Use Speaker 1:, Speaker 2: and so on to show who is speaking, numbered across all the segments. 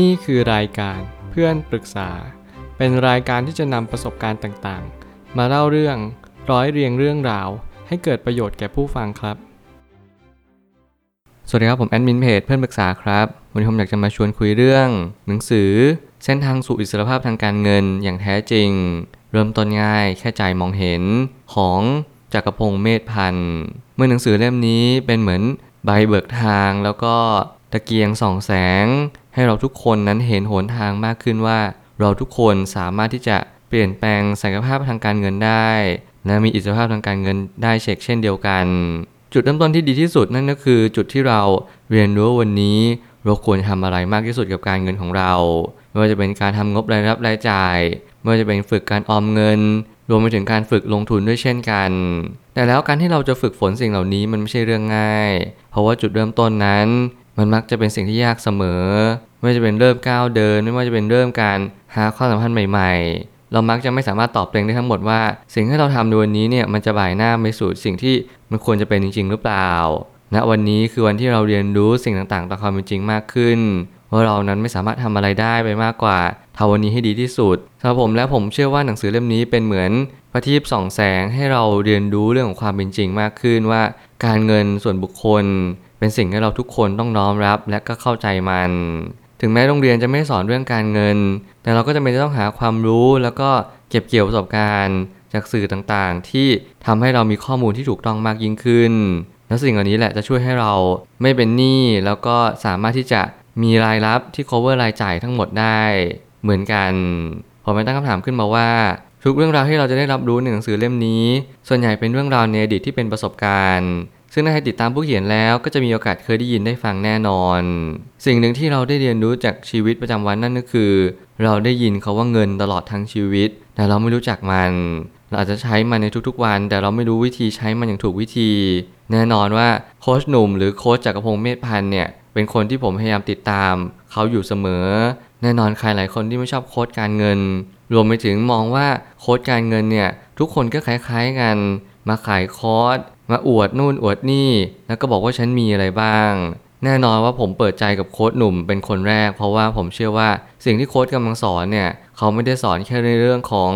Speaker 1: นี่คือรายการเพื่อนปรึกษา เป็นรายการที่จะนำประสบการณ์ต่างๆ มาเล่าเรื่องร้อยเรียงเรื่องราว ให้เกิดประโยชน์แก่ผู้ฟังครับ สวัสดีครับผมแอดมินเพจเพื่อนปรึกษาครับวันนี้ผมอยากจะมาชวนคุยเรื่อง หนังสือ เส้นทางสู่อิสรภาพทางการเงินอย่างแท้จริง เริ่มต้นง่ายแค่ใจมองเห็นของจักรพงศ์เมธพันธ์เมื่อหนังสือเล่มนี้เป็นเหมือนใบเบิกทางแล้วก็ตะเกียงส่องแสง ให้เราทุกคนนั้นเห็นหนทางมากขึ้นว่า เราทุกคนสามารถที่จะเปลี่ยนแปลงศักยภาพทางการเงินได้ และมีอิสรภาพทางการเงินได้เช็คเช่นเดียวกัน จุดเริ่มต้นที่ดีที่สุดนั่นก็คือ จุดที่เราเรียนรู้วันนี้ เราควรทำอะไรมากที่สุดกับการเงินของเราไม่ว่าจะเป็นการทำงบรายรับรายจ่ายไม่ว่าจะเป็นฝึกการออมเงิน รวมไปถึงการฝึกลงทุนด้วยเช่นกัน แต่แล้วการที่เราจะฝึกฝนสิ่งเหล่านี้มันไม่ใช่เรื่องง่าย เพราะว่าจุดเริ่มต้นนั้น มันมักจะเป็นสิ่งที่ยากเสมอ ไม่ว่าจะเป็นเริ่มก้าวเดิน ไม่ว่าจะเป็นเริ่มการหาความสัมพันธ์ใหม่ๆ เรามักจะไม่สามารถตอบเองได้ทั้งหมดว่า สิ่งที่เราทำในวันนี้เนี่ยมันจะบ่ายหน้าไปสู่สิ่งที่มันควรจะเป็นจริง ๆ หรือเปล่าณวันนี้คือวันที่เราเรียนรู้สิ่งต่างๆตามความเป็นจริงมากขึ้นว่าเรานั้นไม่สามารถทำอะไรได้ไปมากกว่าทำวันนี้ให้ดีที่สุดสำหรับผมและผมเชื่อว่าหนังสือเล่มนี้เป็นเหมือนประทีปส่องแสงให้เราเรียนรู้เรื่องของความเป็นจริงมากขึ้นว่า การเงินส่วนบุคคล เป็นสิ่งที่เราทุกคนต้องน้อมรับและก็เข้าใจมัน ถึงแม้โรงเรียนจะไม่สอนเรื่องการเงิน แต่เราก็จะเป็นต้องหาความรู้แล้วก็เก็บเกี่ยวประสบการณ์ จากสื่อต่างๆ ที่ทำให้เรามีข้อมูลที่ถูกต้องมากยิ่งขึ้น และสิ่งเหล่านี้แหละจะช่วยให้เราไม่เป็นหนี้แล้วก็สามารถที่จะมีรายรับที่ cover รายจ่ายทั้งหมดได้ เหมือนกันผมไปตั้งคำถามขึ้นมาว่า ทุกเรื่องราวที่เราจะได้รับรู้ในหนังสือเล่มนี้ ส่วนใหญ่เป็นเรื่องราวในอดีตที่เป็นประสบการณ์ ซึ่งถ้าใครติดตามผู้เขียนแล้วก็จะมีโอกาสเคยได้ยินได้ฟังแน่นอน สิ่งหนึ่งที่เราได้เรียนรู้จากชีวิตประจำวันนั่นก็คือ เราได้ยินเขาว่าเงินตลอดทั้งชีวิต แต่เราไม่รู้จักมันเราอาจจะใช้มันในทุกๆวัน แต่เราไม่รู้วิธีใช้มันอย่างถูกวิธี แน่นอนว่าโค้ชหนุ่มหรือโค้ชจักรพงศ์เมธพันธ์เนี่ยเป็นคนที่ผมพยายามติดตาม เขาอยู่เสมอ แน่นอนใครหลายคนที่ไม่ชอบโค้ชการเงิน รวมไปถึงมองว่าโค้ชการเงินเนี่ยทุกคนก็คล้ายๆกัน มาขายคอร์ส มาอวดนู่นอวดนี่ แล้วก็บอกว่าฉันมีอะไรบ้าง แน่นอนว่าผมเปิดใจกับโค้ชหนุ่มเป็นคนแรก เพราะว่าผมเชื่อว่าสิ่งที่โค้ชกำลังสอนเนี่ยเขาไม่ได้สอนแค่ในเรื่องของ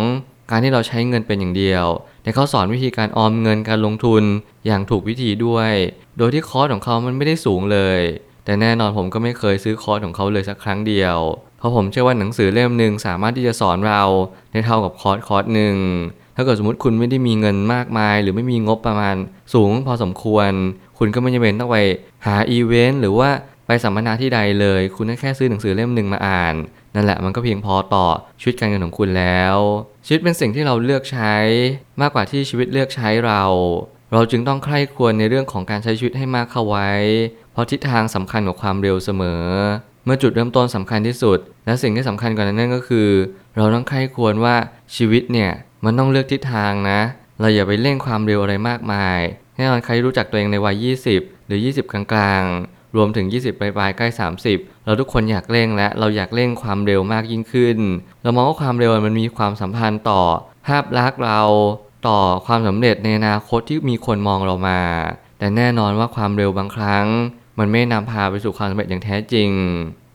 Speaker 1: การที่เราใช้เงินเป็นอย่างเดียว แต่เขาสอนวิธีการออมเงินการลงทุนอย่างถูกวิธีด้วย โดยที่คอร์สของเขามันไม่ได้สูงเลย แต่แน่นอนผมก็ไม่เคยซื้อคอร์สของเขาเลยสักครั้งเดียว เพราะผมเชื่อว่าหนังสือเล่มหนึ่งสามารถที่จะสอนเราได้เท่ากับคอร์สคอร์สหนึ่ง ถ้าเกิดสมมติคุณไม่ได้มีเงินมากมาย หรือไม่มีงบประมาณสูงพอสมควร คุณก็ไม่จำเป็นต้องไปหาอีเวนต์หรือว่าไปสัมมนาที่ใดเลย คุณแค่ซื้อหนังสือเล่มหนึ่งมาอ่าน นั่นแหละมันก็เพียงพอต่อชีวิตการเงินของคุณแล้ว ชีวิตเป็นสิ่งที่เราเลือกใช้ มากกว่าที่ชีวิตเลือกใช้เรา เราจึงต้องใคร่ควรในเรื่องของการใช้ชีวิตให้มากเข้าไว้ เพราะทิศทางสำคัญกว่าความเร็วเสมอ เมื่อจุดเริ่มต้นสำคัญที่สุด และสิ่งที่สำคัญกว่านั้นนั่นก็คือ เราต้องใคร่ควรว่าชีวิตเนี่ย มันต้องเลือกทิศทางนะ เราอย่าไปเร่งความเร็วอะไรมากมาย แน่นอนใครรู้จักตัวเองในวัย 20 หรือ 20 กลางๆ รวมถึง 20 ปลายๆ ใกล้ 30 เราทุกคนอยากเร่งและ เราอยากเร่งความเร็วมากยิ่งขึ้น เรามองว่าความเร็วมันมีความสัมพันธ์ต่อ ภาพลักษณ์เราต่อความสำเร็จในอนาคตที่มีคนมองเรามา แต่แน่นอนว่าความเร็วบางครั้ง มันไม่นำพาไปสู่ความสำเร็จอย่างแท้จริง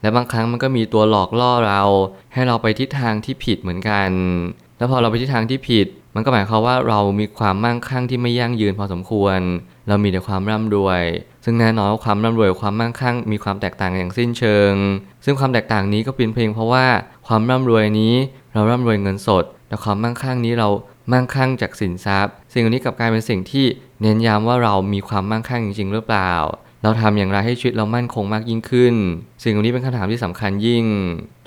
Speaker 1: และบางครั้งมันก็มีตัวหลอกล่อเรา ให้เราไปทิศทางที่ผิดเหมือนกัน แล้วพอเราไปทิศทางที่ผิด มันก็หมายความว่าเรามีความมั่งคั่งที่ไม่ยั่งยืนพอสมควร เรามีแต่ความร่ำรวย ซึ่งแน่นอนว่าความร่ำรวยกับความมั่งคั่ง มีความแตกต่างอย่างสิ้นเชิง ซึ่งความแตกต่างนี้ก็เป็นเพียงเพราะว่าความร่ำรวยนี้เราร่ำรวยเงินสด แต่ความมั่งคั่งนี้เรามั่งคั่งจากสินทรัพย์ สิ่งนี้กลับกลายเป็นสิ่งที่เน้นย้ำว่าเรามีความมั่งคั่งจริง ๆ หรือเปล่า เราทำอย่างไรให้ชีวิตเรามั่นคงมากยิ่งขึ้น สิ่งนี้เป็นคำถามที่สำคัญยิ่ง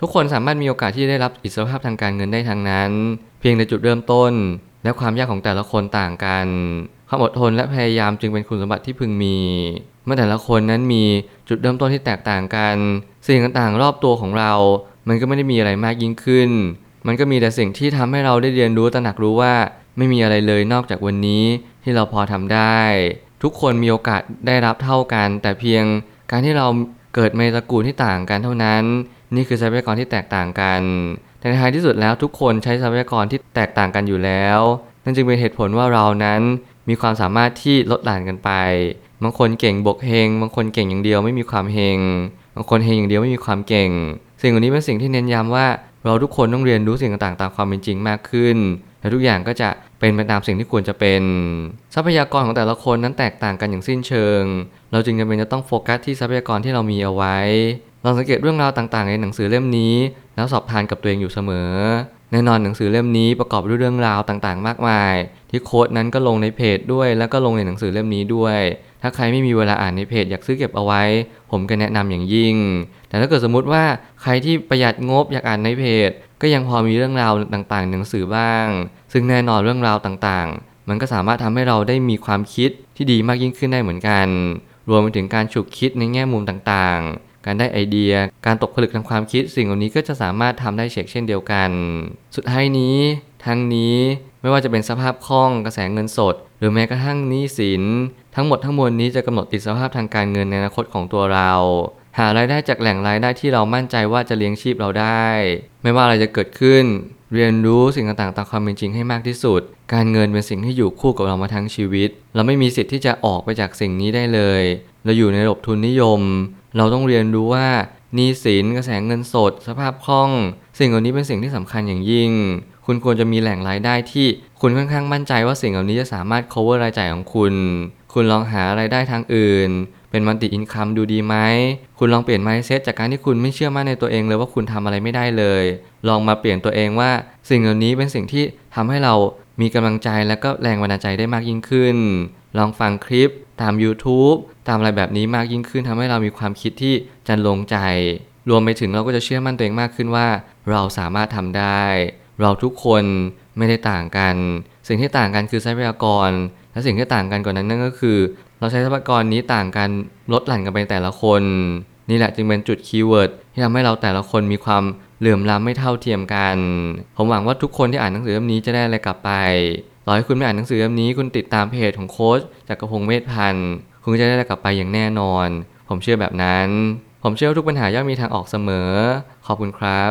Speaker 1: ทุกคนสามารถมีโอกาสที่ได้รับอิสรภาพทางการเงินได้ทางนั้น เพียงในจุดเริ่มต้น และความยากของแต่ละคนต่างกัน ความอดทนและพยายามจึงเป็นคุณสมบัติที่พึงมี เมื่อแต่ละคนนั้นมีจุดเริ่มต้นที่แตกต่างกัน สิ่งต่างๆ รอบตัวของเรา มันก็ไม่ได้มีอะไรมากยิ่งขึ้น มันก็มีแต่สิ่งที่ทำให้เราได้เรียนรู้ตระหนักรู้ว่า ไม่มีอะไรเลยนอกจากวันนี้ที่เราพอทำได้ ทุกคนมีโอกาสได้รับเท่ากัน แต่เพียงการที่เราเกิดในตระกูลที่ต่างกันเท่านั้น นี่คือทรัพยากรที่แตกต่างกัน แต่ในท้ายที่สุดแล้วทุกคนใช้ทรัพยากรที่แตกต่างกันอยู่แล้ว นั่นจึงเป็นเหตุผลว่าเรานั้นมีความสามารถที่ลดหลั่นกันไป บางคนเก่งบกเฮง บางคนเก่งอย่างเดียวไม่มีความเฮง บางคนเฮงอย่างเดียวไม่มีความเก่ง สิ่งเหล่านี้เป็นสิ่งที่เน้นย้ำว่าเราทุกคนต้องเรียนรู้สิ่งต่างๆตามความเป็นจริงมากขึ้น และทุกอย่างก็จะ เป็นไปตามสิ่งที่ควรจะเป็น ทรัพยากรของแต่ละคนนั้นแตกต่างกันอย่างสิ้นเชิง เราจึงจำเป็นจะต้องโฟกัสที่ทรัพยากรที่เรามีเอาไว้ลองสังเกตเรื่องราวต่างๆ ในหนังสือเล่มนี้ แล้วสอบทานกับตัวเองอยู่เสมอ แน่นอนหนังสือเล่มนี้ประกอบด้วยเรื่องราวต่างๆ มากมาย ที่โค้ดนั้นก็ลงในเพจด้วย แล้วก็ลงในหนังสือเล่มนี้ด้วย ถ้าใครไม่มีเวลาอ่านในเพจอยากซื้อเก็บเอาไว้ ผมก็แนะนำอย่างยิ่ง แต่ถ้าเกิดสมมุติว่าใครที่ประหยัดงบอยากอ่านในเพจ ก็ยังพอมีเรื่องราวต่างๆ หนังสือบ้าง ซึ่งแน่นอนเรื่องราวต่างๆ มันก็สามารถทำให้เราได้มีความคิดที่ดีมากยิ่งขึ้นได้เหมือนกัน รวมไปถึงการฉุกคิดในแง่มุมต่างๆ การได้ไอเดีย การตกผลึกทางความคิด สิ่งเหล่านี้ก็จะสามารถทำได้เช่นเช่นเดียวกัน สุดท้ายนี้ทั้งนี้ไม่ว่าจะเป็นสภาพคล่องกระแสเงินสด หรือแม้กระทั่งหนี้สิน ทั้งหมดทั้งมวลนี้จะกำหนดอิสรภาพทางการเงินในอนาคตของตัวเรา หารายได้จากแหล่งรายได้ที่เรามั่นใจว่าจะเลี้ยงชีพเราได้ ไม่ว่าอะไรจะเกิดขึ้น เรียนรู้สิ่งต่างๆตามความเป็นจริงให้มากที่สุด การเงินเป็นสิ่งที่อยู่คู่กับเรามาทั้งชีวิต เราไม่มีสิทธิ์ที่จะออกไปจากสิ่งนี้ได้เลย เราอยู่ในระบบทุนนิยม เราต้องเรียนรู้ว่าหนี้สินกระแสเงินสด สภาพคล่อง สิ่งเหล่านี้เป็นสิ่งที่สำคัญอย่างยิ่ง คุณควรจะมีแหล่งรายได้ที่คุณค่อนข้างมั่นใจว่าสิ่งเหล่านี้จะสามารถ cover รายจ่ายของคุณ คุณลองหารายได้ทางอื่น เป็นมันติอินคัมดูดีไหม คุณลองเปลี่ยน mindset จากการที่คุณไม่เชื่อมั่นในตัวเองเลยว่าคุณทำอะไรไม่ได้เลย ลองมาเปลี่ยนตัวเองว่าสิ่งเหล่านี้เป็นสิ่งที่ทำให้เรามีกำลังใจและก็แรงบันดาลใจได้มากยิ่งขึ้น ลองฟังคลิปตาม YouTube ตามอะไรแบบนี้มากยิ่งขึ้นทำให้เรามีความคิดที่จะลงใจ รวมไปถึงเราก็จะเชื่อมั่นตัวเองมากขึ้นว่า เราสามารถทำได้ เราทุกคนไม่ได้ต่างกัน สิ่งที่ต่างกันคือทรัพยากร และสิ่งที่ต่างกันกว่านั้นนั่นก็คือ เราใช้ทรัพยากรนี้ต่างกันลดหลั่นกันไปแต่ละคน นี่แหละจึงเป็นจุดคีย์เวิร์ดที่ทำให้เราแต่ละคนมีความเหลื่อมล้ำไม่เท่าเทียมกัน ผมหวังว่าทุกคนที่อ่านหนังสือเล่มนี้จะได้อะไรกลับไปต่อให้คุณไม่อ่านหนังสือเล่มนี้คุณติดตามเพจของโค้ชจากกระพงเมธพันธ์คุณก็จะได้อะไรกลับไปอย่างแน่นอน ผมเชื่อแบบนั้น ผมเชื่อว่าทุกปัญหาย่อมมีทางออกเสมอ ขอบคุณครับ